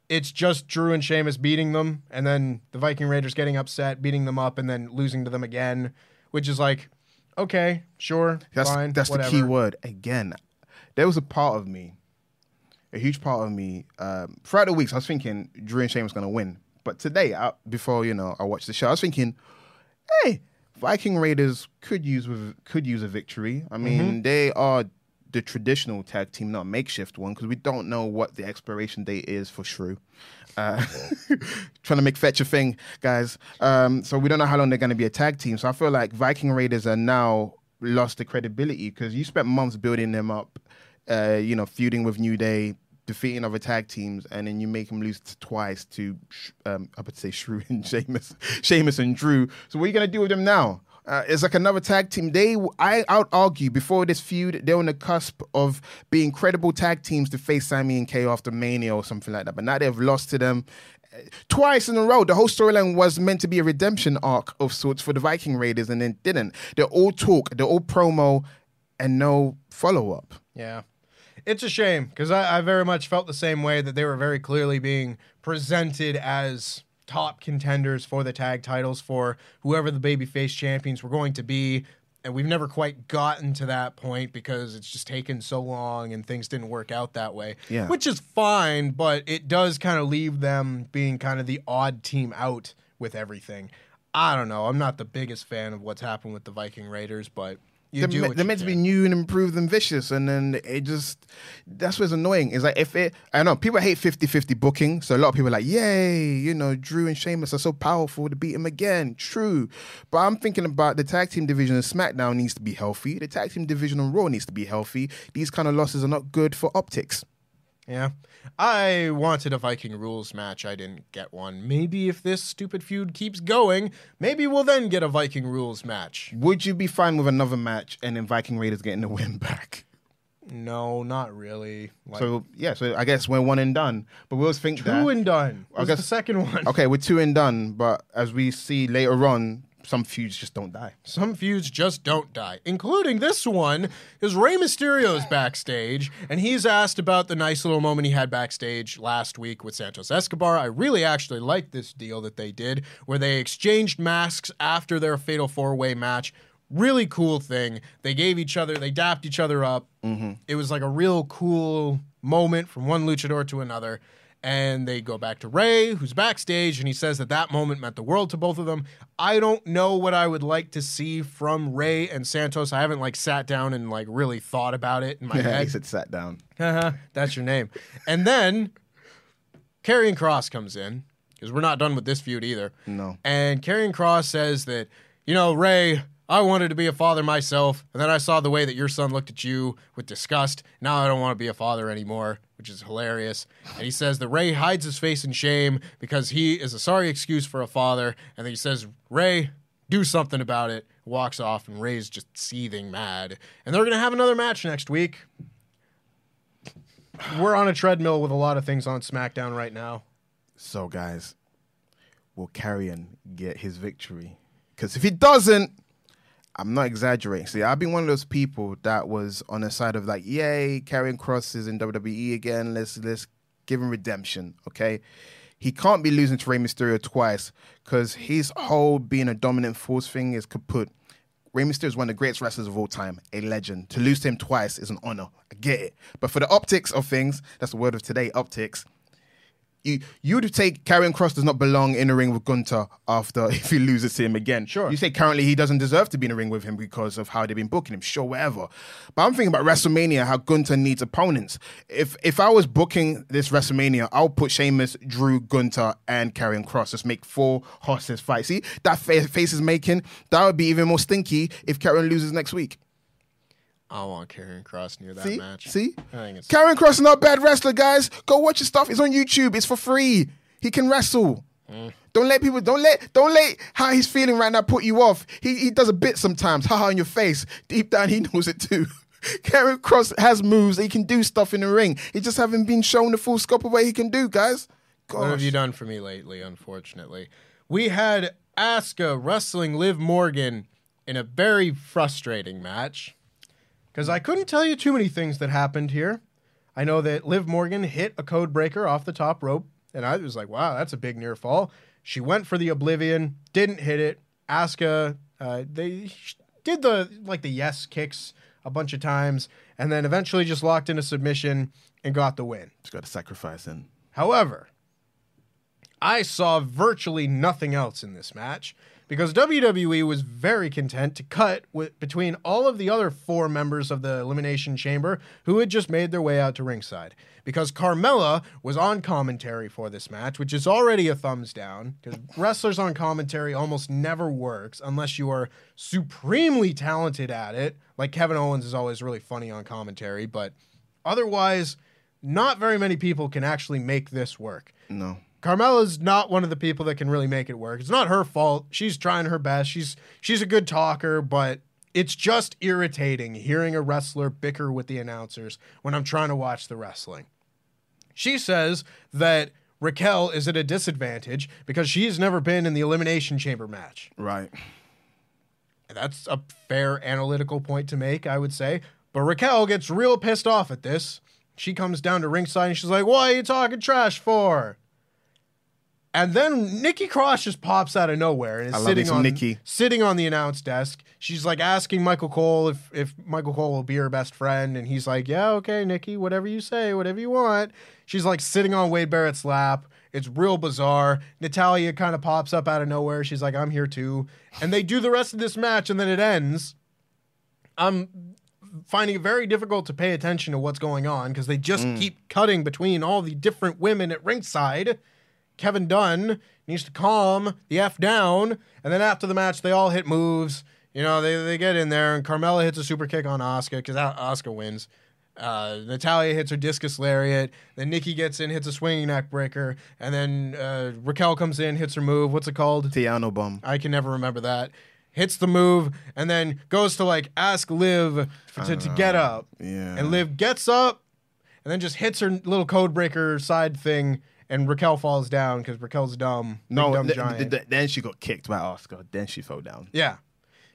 it's just Drew and Sheamus beating them, and then the Viking Raiders getting upset, beating them up, and then losing to them again, which is like, okay, sure, That's fine, that's whatever. the key word. Again, there was a part of me, a huge part of me. Um, throughout the weeks, I was thinking Drew and was going to win, but today, I, before you know, I watched the show. I was thinking, hey, Viking Raiders could use with could use a victory. I mean, Mm-hmm. they are the traditional tag team, not a makeshift one, because we don't know what the expiration date is for Shrew. Uh, [LAUGHS] trying to make fetch a thing, guys. Um, so we don't know how long they're going to be a tag team. So I feel like Viking Raiders are now lost the credibility because you spent months building them up, uh, you know, feuding with New Day, defeating other tag teams, and then you make them lose twice to, um, I would say Shrew and [LAUGHS] Sheamus, Sheamus and Drew. So what are you going to do with them now? Uh, it's like another tag team. They, I, I would argue, before this feud, they were on the cusp of being credible tag teams to face Sami and KO after Mania or something like that. But now they've lost to them uh, twice in a row. The whole storyline was meant to be a redemption arc of sorts for the Viking Raiders, and it didn't. They're all talk, they're all promo, and no follow up. Yeah. It's a shame because I, I very much felt the same way that they were very clearly being presented as top contenders for the tag titles for whoever the babyface champions were going to be. And we've never quite gotten to that point because it's just taken so long and things didn't work out that way. Yeah. Which is fine, but it does kind of leave them being kind of the odd team out with everything. I don't know. I'm not the biggest fan of what's happened with the Viking Raiders, but you they're, me- they're meant to be new and improved and vicious and then it just that's what's annoying is like if it i know people hate 50-50 booking so a lot of people are like yay you know drew and Sheamus are so powerful to beat him again. True but i'm thinking about the tag team division of smackdown needs to be healthy. The tag team division on raw needs to be healthy. These kind of losses are not good for optics Yeah. I wanted a Viking rules match. I didn't get one. Maybe if this stupid feud keeps going, maybe we'll then get a Viking rules match. would you be fine with another match and then viking raiders getting the win [LAUGHS] back No, not really. Like, so yeah so i guess we're one and done but we always think that two and done. I guess- the second one. okay we're two and done but as we see later on some feuds just don't die Some feuds just don't die, including this one. Is Rey Mysterio's backstage, and he's asked about the nice little moment he had backstage last week with Santos Escobar. I really actually liked this deal that they did, where they exchanged masks after their fatal four way match. Really cool thing. They gave each other, they dapped each other up. Mm-hmm. It was like a real cool moment from one luchador to another. And they go back to Rey, who's backstage, and he says that that moment meant the world to both of them. I don't know what I would like to see from Rey and Santos. I haven't like sat down and like really thought about it in my Yeah, he head. said sat down. Uh-huh. That's your name. And then Karrion Cross comes in because we're not done with this feud either. No. And Karrion Cross says that, you know, Rey, I wanted to be a father myself, and then I saw the way that your son looked at you with disgust. Now I don't want to be a father anymore, which is hilarious. And he says that Rey hides his face in shame because he is a sorry excuse for a father. And then he says, Rey, do something about it. Walks off, and Rey's just seething mad. And they're going to have another match next week. We're on a treadmill with a lot of things on SmackDown right now. So, guys, will Karrion get his victory? Because if he doesn't, I'm not exaggerating. See, I've been one of those people that was on the side of like, yay, Karrion Cross is in WWE again. Let's let's give him redemption. Okay, he can't be losing to Rey Mysterio twice because his whole being a dominant force thing is kaput. Rey Mysterio is one of the greatest wrestlers of all time, a legend. To lose to him twice is an honor. I get it. But for the optics of things, that's the word of today, optics you you would take Karrion Cross does not belong in a ring with Gunther after [LAUGHS] if he loses to him again. Sure. You say currently he doesn't deserve to be in a ring with him because of how they've been booking him. Sure, whatever. But I'm thinking about WrestleMania, how Gunther needs opponents. If if I was booking this WrestleMania, I'll put Sheamus, Drew, Gunther, and Karrion Cross. Just make four horses fight. See that fa- face is making. That would be even more stinky if Karrion loses next week. I want Karrion Cross near that See, match. see, I think it's Karrion Cross is not a bad wrestler, guys. Go watch his stuff. It's on YouTube. It's for free. He can wrestle. Mm. Don't let people. Don't let. Don't let how he's feeling right now put you off. He he does a bit sometimes. Haha in your face. Deep down, he [LAUGHS] knows it too. Karrion Cross has moves. He can do stuff in the ring. He just haven't been shown the full scope of what he can do, guys. What have you done for me lately, unfortunately? We had Asuka wrestling Liv Morgan in a very frustrating match. Because I couldn't tell you too many things that happened here. I know that Liv Morgan hit a code breaker off the top rope, and I was like, wow, that's a big near fall. She went for the Oblivion, didn't hit it. Asuka, uh, they did the like the yes kicks a bunch of times, and then eventually just locked in a submission and got the win. Just got to sacrifice in. However, I saw virtually nothing else in this match because WWE was very content to cut with, between all of the other four members of the Elimination Chamber who had just made their way out to ringside. Because Carmella was on commentary for this match, which is already a thumbs down, because wrestlers on commentary almost never works unless you are supremely talented at it. Like Kevin Owens is always really funny on commentary, but otherwise, not very many people can actually make this work. No. Carmella's not one of the people that can really make it work. It's not her fault. She's trying her best. She's she's a good talker, but it's just irritating hearing a wrestler bicker with the announcers when I'm trying to watch the wrestling. She says that Raquel is at a disadvantage because she's never been in the elimination chamber match. Right. That's a fair analytical point to make, I would say. But Raquel gets real pissed off at this. She comes down to ringside and she's like, What are you talking trash for? And then Nikki Cross just pops out of nowhere and is sitting on Nikki. sitting on the announce desk. She's like asking Michael Cole if if Michael Cole will be her best friend, and he's like, "Yeah, okay, Nikki, whatever you say, whatever you want." She's like sitting on Wade Barrett's lap. It's real bizarre. Natalya kind of pops up out of nowhere. She's like, "I'm here too," and they do the rest of this match, and then it ends. I'm finding it very difficult to pay attention to what's going on because they just keep cutting between all the different women at ringside. Kevin Dunn needs to calm the F down. And then after the match, they all hit moves. You know, they, they get in there, and Carmella hits a super kick on Asuka because Asuka wins. Uh, Natalya hits her discus lariat. Then Nikki gets in, hits a swinging neck breaker. And then uh, Raquel comes in, hits her move. What's it called? Tiano bum. I can never remember that. Hits the move and then goes to like ask Liv for, to, to get up. yeah. And Liv gets up and then just hits her little code breaker side thing. And Raquel falls down because Raquel's dumb. No, dumb th- giant. th- th- then she got kicked by Asuka. Then she fell down. Yeah.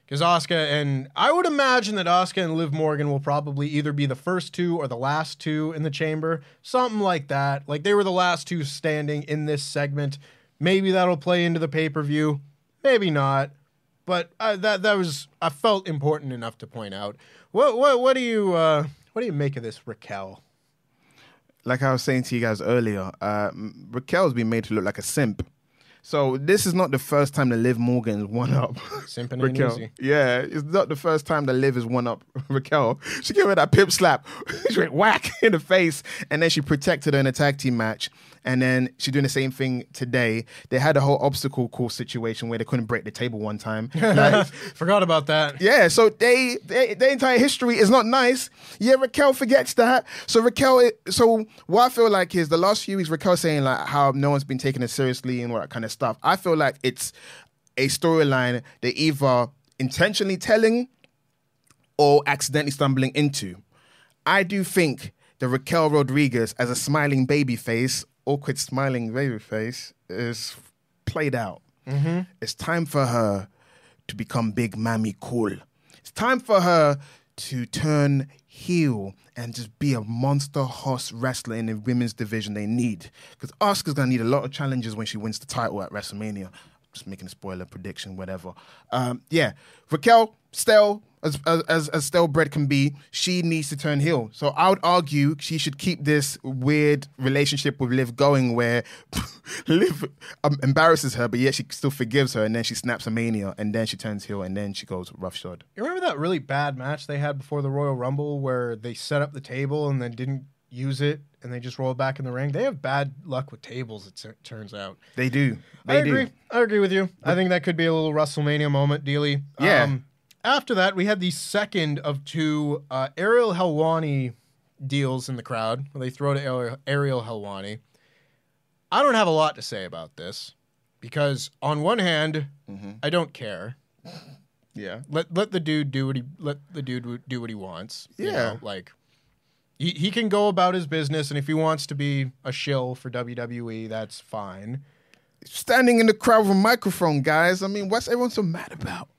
Because Asuka and I would imagine that Asuka and Liv Morgan will probably either be the first two or the last two in the chamber. Something like that. Like they were the last two standing in this segment. Maybe that'll play into the pay per view. Maybe not. But uh, that that was I felt important enough to point out. What what what do you uh, what do you make of this Raquel? Like I was saying to you guys earlier, uh, Raquel's been made to look like a simp. So this is not the first time that Liv Morgan's one up Simping [LAUGHS] Raquel. easy. Yeah, it's not the first time that Liv has one up [LAUGHS] Raquel. She gave her that pip slap. [LAUGHS] she went whack in the face, and then she protected her in a tag team match. And then she's doing the same thing today. They had a whole obstacle course situation where they couldn't break the table one time. [LAUGHS] Like, Forgot about that. yeah, so they, they their entire history is not nice. Yeah, Raquel forgets that. So Raquel, so what I feel like is the last few weeks Raquel saying like how no one's been taking it seriously and all that kind of stuff. I feel like it's a storyline they either intentionally telling or accidentally stumbling into. I do think the Raquel Rodriguez as a smiling baby face, awkward smiling baby face, is played out. It's time for her to become Big Mami Cool. It's time for her to turn heel and just be a monster horse wrestler in the women's division they need. Because Asuka's gonna need a lot of challenges when she wins the title at WrestleMania. Just making a spoiler prediction, whatever. Um, yeah, Raquel, still as as as stale bread can be, she needs to turn heel. So I would argue she should keep this weird relationship with Liv going, where [LAUGHS] Liv um, embarrasses her, but yet she still forgives her, and then she snaps a mania, and then she turns heel, and then she goes roughshod. You remember that really bad match they had before the Royal Rumble where they set up the table and then didn't use it and they just rolled back in the ring? They have bad luck with tables, it tur- turns out. They do. They I agree. do. I agree with you. I think that could be a little WrestleMania moment, Dealey. Yeah. After that, we had the second of two uh, Ariel Helwani deals in the crowd. Where they throw to Ariel, Ariel Helwani. I don't have a lot to say about this because, on one hand, Mm-hmm. I don't care. Yeah. Let let the dude do what he let the dude do what he wants. you Yeah. know, like he he can go about his business, and if he wants to be a shill for WWE, that's fine. Standing in the crowd with a microphone, guys. I mean, what's everyone so mad about?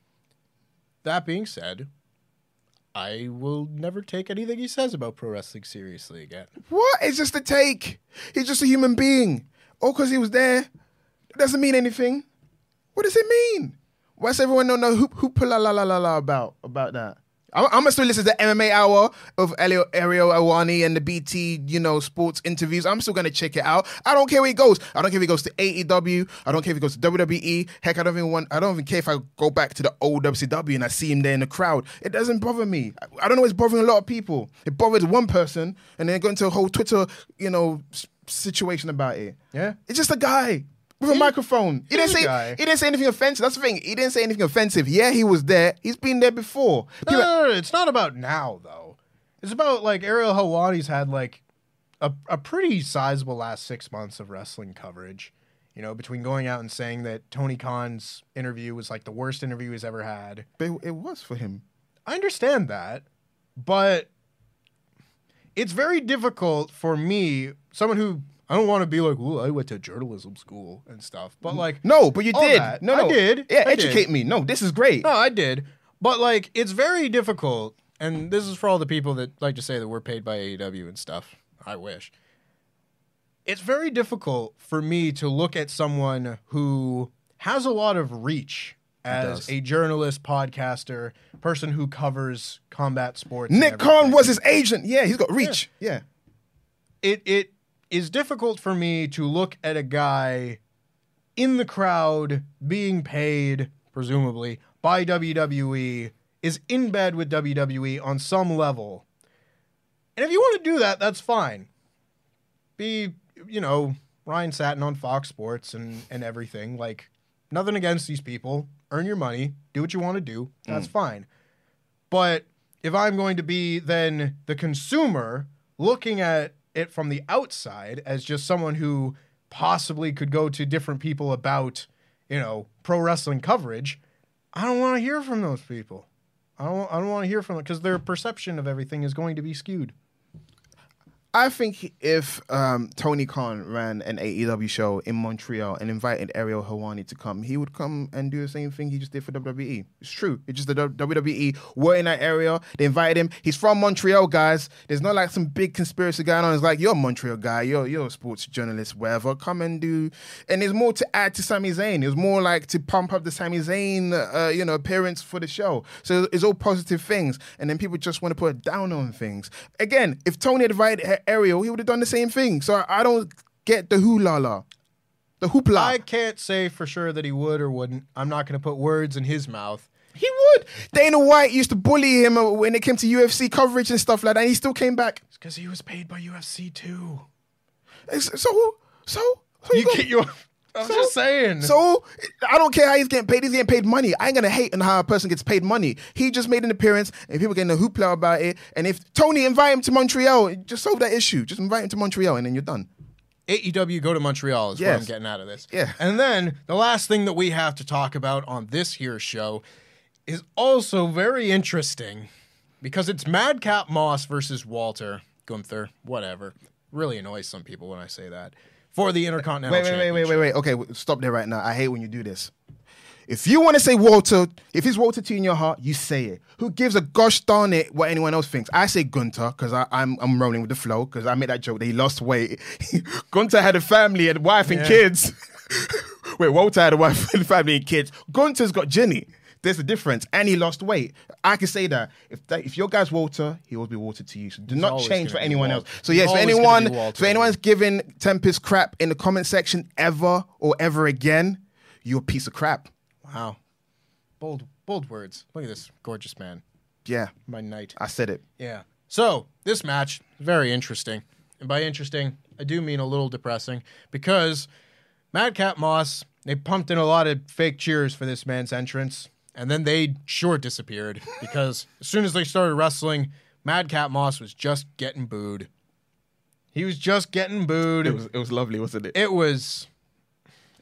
That being said, I will never take anything he says about pro wrestling seriously again. What? It's just a take. He's just a human being. Oh, because he was there, it doesn't mean anything. What does it mean? What's everyone don't know hoop la la la la la about about that? I'm, still listen to the MMA hour of Elio, Ariel Awani and the BT, you know, sports interviews. I'm still gonna check it out. I don't care where he goes. I don't care if he goes to AEW. I don't care if he goes to WWE. Heck, I don't even want. I don't even care if I go back to the old WCW and I see him there in the crowd. It doesn't bother me. I, don't know. It's bothering a lot of people. It bothers one person, and then go into a whole Twitter, you know, situation about it. Yeah. It's just a guy with a microphone. He didn't say guy. he didn't say anything offensive. That's the thing. He didn't say anything offensive. Yeah, he was there. He's been there before. No, People- no, no, no, it's not about now though. It's about like Ariel Helwani's had like a a pretty sizable last six months of wrestling coverage. You know, between going out and saying that Tony Khan's interview was like the worst interview he's ever had. But it was for him. I understand that, but it's very difficult for me, someone who I don't want to be like, "Ooh, I went to journalism school and stuff," but mm. like, No, but you did. that- No, I did. Yeah, I educate did. me. No, this is great. No, I did. But like it's very difficult and this is for all the people that like to say that we're paid by AEW and stuff. I wish. It's very difficult for me to look at someone who has a lot of reach as a journalist, podcaster, person who covers combat sports. Nick Khan was his agent. Yeah, he's got reach. Yeah. it it is difficult for me to look at a guy in the crowd being paid presumably by WWE is in bed with WWE on some level. And if you want to do that, that's fine. Be, you know, Ryan Satin on Fox Sports and and everything. Like nothing against these people. Earn your money, do what you want to do. That's mm. fine. But if I'm going to be then the consumer looking at it from the outside as just someone who possibly could go to different people about, you know, pro wrestling coverage, I don't want to hear from those people. I don't I don't want to hear from them because their perception of everything is going to be skewed. I think if um, Tony Khan ran an AEW show in Montreal and invited Ariel Hawani to come, he would come and do the same thing he just did for WWE. It's true. It's just the WWE were in that area. They invited him. He's from Montreal, guys. There's not like some big conspiracy going on. It's like you're a Montreal guy. You're you're a sports journalist, whatever. Come and do. And there's more to add to Sami Zayn. It was more like to pump up the Sami Zayn, uh, you know, appearance for the show. So it's all positive things. And then people just want to put a down on things. Again, if Tony had invited Ariel, he would have done the same thing. So I, don't get the hoolala, the hoopla. I can't say for sure that he would or wouldn't. I'm not going to put words in his mouth. he would. Dana White used to bully him uh, when it came to UFC coverage and stuff like that. And he still came back. It's because he was paid by UFC too. So So, so You got- get you. I'm So- just saying. So I don't care how he's getting paid. He's getting paid money. I ain't gonna hate on how a person gets paid money. He just made an appearance, and people getting a hoopla about it. And if Tony invite him to Montreal, just solve that issue. Just invite him to Montreal, and then you're done. AEW go to Montreal is what Yes. I'm getting out of this. Yeah. And then the last thing that we have to talk about on this here show is also very interesting because it's Madcap Moss versus Walter Gunther, whatever. Really annoys some people when I say that. For the Intercontinental Wait, wait, wait, wait, wait, wait. Okay, stop there right now. I hate when you do this. If you want to say Walter, if it's Walter T in your heart, you say it. Who gives a gosh darn it what anyone else thinks? I say Gunther because I'm I'm rolling with the flow because I made that joke that he lost weight. [LAUGHS] Gunther had a family and wife and Yeah. kids. [LAUGHS] Wait, Walter had a wife and family and kids. Gunther's got Ginny. There's a difference, and he lost weight. I can say that if that, if your guy's Walter, he will be Walter to you. So do not change for anyone else. So yes, for always anyone, for anyone's giving Tempest crap in the comment section ever or ever again, you're a piece of crap. Wow. Bold, bold words. Look at this gorgeous man, Yeah, my knight. I said it. Yeah. So this match very interesting, and by interesting, I do mean a little depressing because Madcap Moss they pumped in a lot of fake cheers for this man's entrance, and then they sure disappeared because as soon as they started wrestling, Madcap Moss was just getting booed. He was just getting booed. It was it was lovely, wasn't it? It, was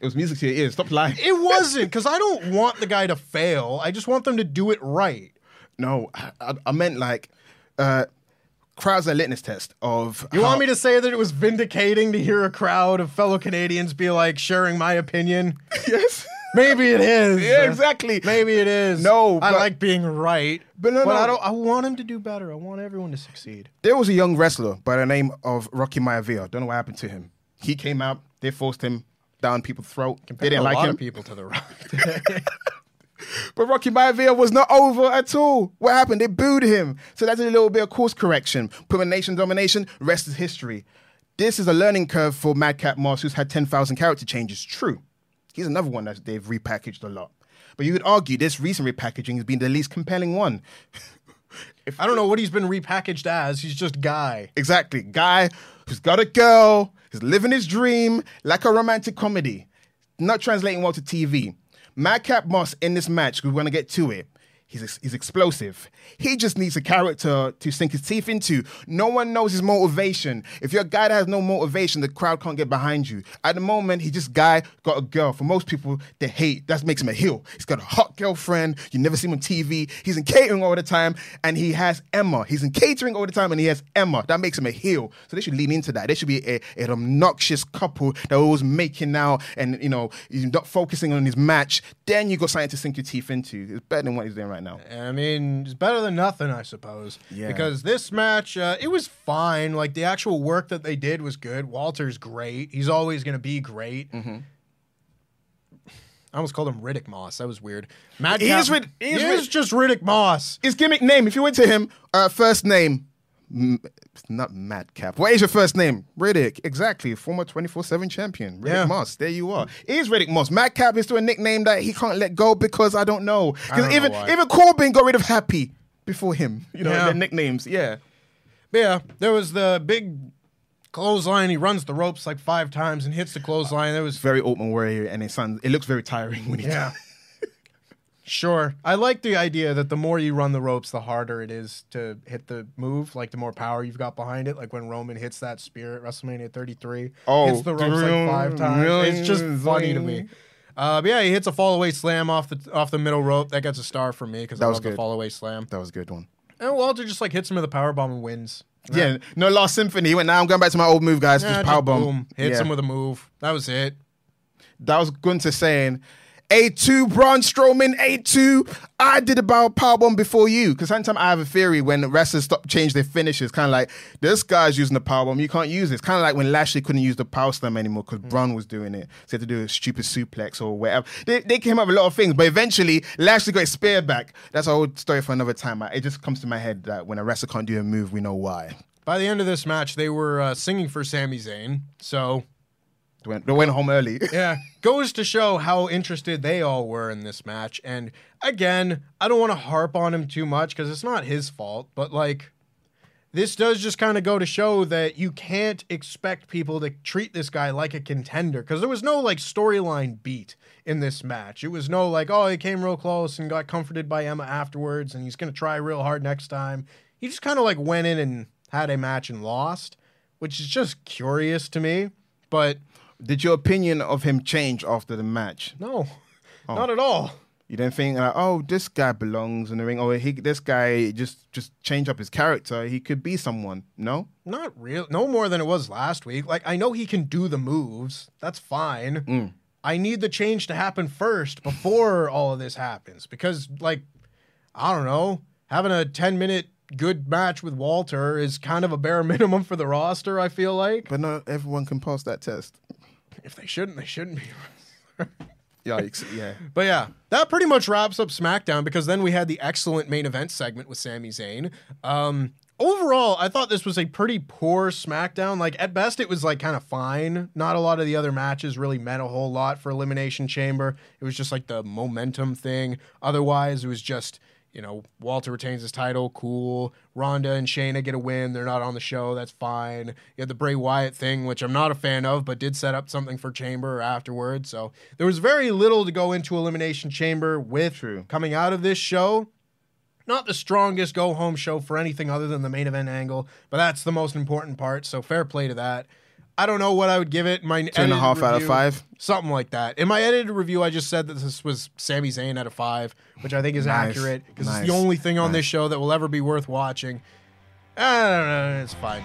It was. music to your ears. Stop lying. It wasn't because I don't want the guy to fail. I just want them to do it right. no, I, I, meant like uh, crowds a litmus test of. You want me to say that it was vindicating to hear a crowd of fellow Canadians be like sharing my opinion? [LAUGHS] yes. Maybe it is. [LAUGHS] Yeah, exactly. Maybe it is. No, I but- like being right. But no, no. I don't. I want him to do better. I want everyone to succeed. There was a young wrestler by the name of Rocky Maivia. Don't know what happened to him. He came out. They forced him down people's throat. They didn't a like lot him. of people to the right. [LAUGHS] But Rocky Maivia was not over at all. What happened? They booed him. So that's a little bit of course correction. Put nation domination, rest is history. This is a learning curve for Madcap Moss, who's had 10,000 character changes. True. He's another one that they've repackaged a lot. But you could argue this recent repackaging has been the least compelling one. [LAUGHS] If, I don't know what he's been repackaged as. He's just guy. Exactly. Guy who's got a girl, who's living his dream like a romantic comedy. Not translating well to TV. Madcap Moss in this match, we're going to get to it. He's, he's explosive. He just needs a character to sink his teeth into. No one knows his motivation. If you're a guy that has no motivation, the crowd can't get behind you. At the moment, he just guy got a girl. For most people, they hate. That makes him a heel. He's got a hot girlfriend. You never see him on TV. He's in catering all the time, and he has Emma. He's in catering all the time, and he has Emma. That makes him a heel. So they should lean into that. They should be a, an obnoxious couple that always making out, and you know, he's not focusing on his match. Then you got something to sink your teeth into. It's better than what he's doing right now. I mean, it's better than nothing, I suppose. Yeah. Because this match, uh, it was fine. Like the actual work that they did was good. Walter's great. He's always going to be great. Mm-hmm. I almost called him Riddick Moss. That was weird. Madcap, He is Rid- he he is is Rid- just Riddick Moss. His gimmick name, if you went to him, uh, first name, M- not Madcap. What is your first name? Riddick. Exactly. Former 24 7 champion. Riddick Yeah. Moss. There you are. It is Riddick Moss. Madcap is still a nickname that he can't let go because I don't know. Because know even, even Corbin got rid of Happy before him. [LAUGHS] You know, Yeah. their nicknames. Yeah. But yeah, there was the big clothesline. He runs the ropes like five times and hits the clothesline. There was Very Ultimate Warrior, and it sounds, it looks very tiring when he Yeah. [LAUGHS] Sure. I like the idea that the more you run the ropes, the harder it is to hit the move. Like the more power you've got behind it. Like when Roman hits that spear at WrestleMania 33, Oh, hits the ropes like five times. really? It's just funny to me. Uh, but yeah, he hits a fall away slam off the off the middle rope. That gets a star for me because I That was love the good. fall away slam. That was a good one. And Walter just like hits him with a power bomb and wins. Yeah. No Last Symphony. He went, now I'm going back to my old move, guys. Yeah, just powerbomb. boom, hits Yeah. him with a move. That was it. That was Gunther saying, A2, Braun Strowman, A2. I did about powerbomb before you. Because sometimes I have a theory when wrestlers stop change their finishes, kind of like, this guy's using the powerbomb, you can't use. It's kind of like when Lashley couldn't use the power slam anymore because Braun was doing it. So he had to do a stupid suplex or whatever. They, they came up with a lot of things, but eventually Lashley got his spear back. That's a whole story for another time. It just comes to my head that when a wrestler can't do a move, we know why. By the end of this match, they were uh, singing for Sami Zayn. So went, went home early. [LAUGHS] yeah, goes to show how interested they all were in this match. And again, I don't want to harp on him too much because it's not his fault, but like this does just kind of go to show that you can't expect people to treat this guy like a contender because there was no like storyline beat in this match. It was no like, oh, he came real close and got comforted by Emma afterwards and he's going to try real hard next time. He just kind of like went in and had a match and lost, which is just curious to me. But Did your opinion of him change after the match? no, Oh. not at all. You didn't think like, oh, this guy belongs in the ring, or he, this guy just just change up his character. He could be someone. No, Not real. No more than it was last week. Like I know he can do the moves. That's fine. Mm. I need the change to happen first before [LAUGHS] all of this happens because like I don't know, having a 10 minute good match with Walter is kind of a bare [LAUGHS] minimum for the roster, I feel like. but not everyone can pass that test. If they shouldn't, they shouldn't be. [LAUGHS] Yikes! yeah. But yeah, that pretty much wraps up SmackDown because then we had the excellent main event segment with Sami Zayn. Um, overall, I thought this was a pretty poor SmackDown. Like at best, it was like kind of fine. Not a lot of the other matches really meant a whole lot for Elimination Chamber. It was just like the momentum thing. Otherwise, it was just. You know, Walter retains his title, cool. Ronda and Shayna get a win. They're not on the show. That's fine. You had the Bray Wyatt thing, which I'm not a fan of, but did set up something for Chamber afterwards. So there was very little to go into Elimination Chamber with True. coming out of this show. Not the strongest go home show for anything other than the main event angle, but that's the most important part. So fair play to that. I don't know what I would give it. My Two and a half out of five? something like that. In my edited review, I just said that this was Sami Zayn out of five, which I think is Nice. accurate because Nice. it's the only thing on Nice. this show that will ever be worth watching. I don't know. It's fine.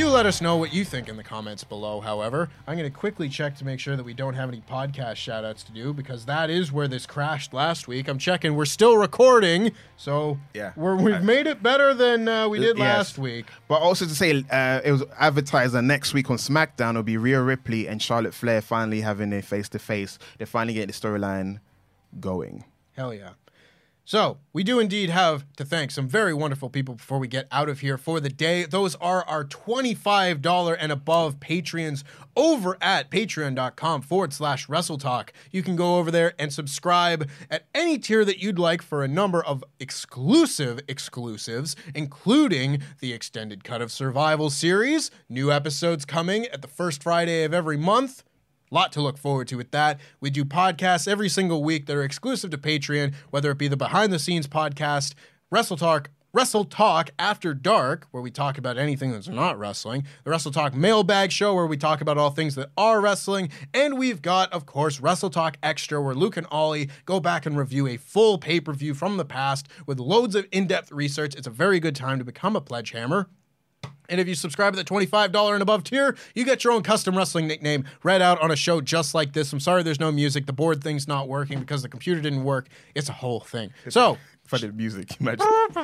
You let us know what you think in the comments below, however. I'm going to quickly check to make sure that we don't have any podcast shout outs to do because that is where this crashed last week. I'm checking. We're still recording, so Yeah. we're, we've made it better than uh, we did Yes. last week. But also to say, uh, it was advertised that next week on SmackDown it'll be Rhea Ripley and Charlotte Flair finally having a face to face. They're finally getting the storyline going. Hell yeah. So, we do indeed have to thank some very wonderful people before we get out of here for the day. Those are our $25 and above Patreons over at patreon.com forward slash WrestleTalk. You can go over there and subscribe at any tier that you'd like for a number of exclusive exclusives, including the extended cut of Survival series, new episodes coming at the first Friday of every month. Lot to look forward to with that. We do podcasts every single week that are exclusive to Patreon, whether it be the behind the scenes podcast, Wrestle Talk, Wrestle Talk After Dark, where we talk about anything that's not wrestling, the Wrestle Talk Mailbag Show, where we talk about all things that are wrestling, and we've got, of course, Wrestle Talk Extra, where Luke and Ollie go back and review a full pay per view from the past with loads of in depth research. It's a very good time to become a pledge hammer. And if you subscribe at the $25 and above tier, you get your own custom wrestling nickname read out on a show just like this. I'm sorry there's no music. The board thing's not working because the computer didn't work. It's a whole thing. So, If I did music, imagine. [LAUGHS]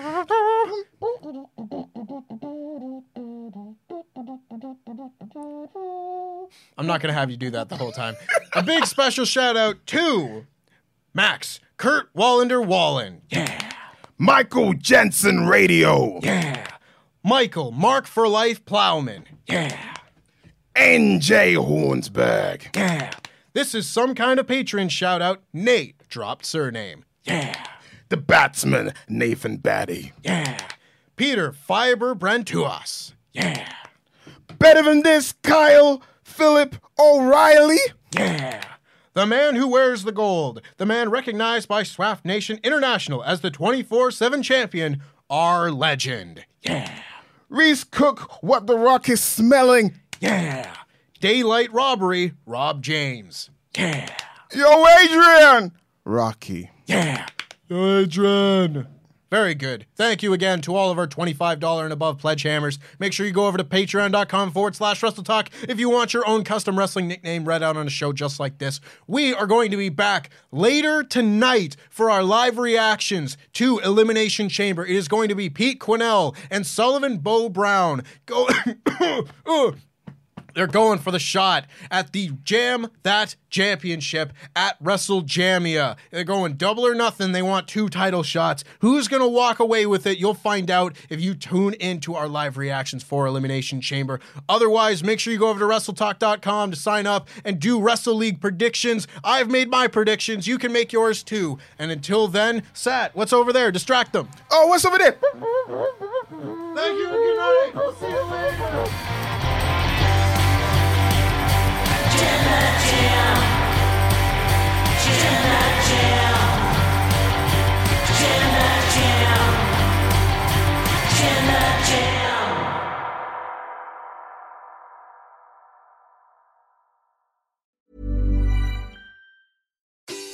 I'm not going to have you do that the whole time. A big special shout out to Max Kurt Wallander Wallen. Yeah. Michael Jensen Radio. Yeah. Michael Mark for Life Plowman. Yeah. NJ Hornsberg. Yeah. This is some kind of patron shout out. Nate dropped surname. Yeah. The Batsman, Nathan Batty. Yeah. Peter Fiber Brentuas. Yeah. Better than this, Kyle Philip O'Reilly. Yeah. The man who wears the gold. The man recognized by Swaft Nation International as the 24 7 champion. Our legend. Yeah. Reese Cook, what the rock is smelling. Yeah. Daylight robbery. Rob James. Yeah. Yo, Adrian. Rocky. Yeah. Yo, Adrian. Very good. Thank you again to all of our $25 and above pledge hammers. Make sure you go over to patreon.com forward slash wrestle talk if you want your own custom wrestling nickname read out on a show just like this. We are going to be back later tonight for our live reactions to Elimination Chamber. It is going to be Pete Quinnell and Sullivan Bo Brown. Go. [COUGHS] [COUGHS] They're going for the shot at the Jam That Championship at WrestleJamia. They're going double or nothing. They want two title shots. Who's going to walk away with it? You'll find out if you tune into our live reactions for Elimination Chamber. Otherwise, make sure you go over to WrestleTalk.com to sign up and do Wrestle League predictions. I've made my predictions. You can make yours too. And until then, Sat, what's over there? Distract them. Oh, what's over there? Thank you. Good night. We'll see you later.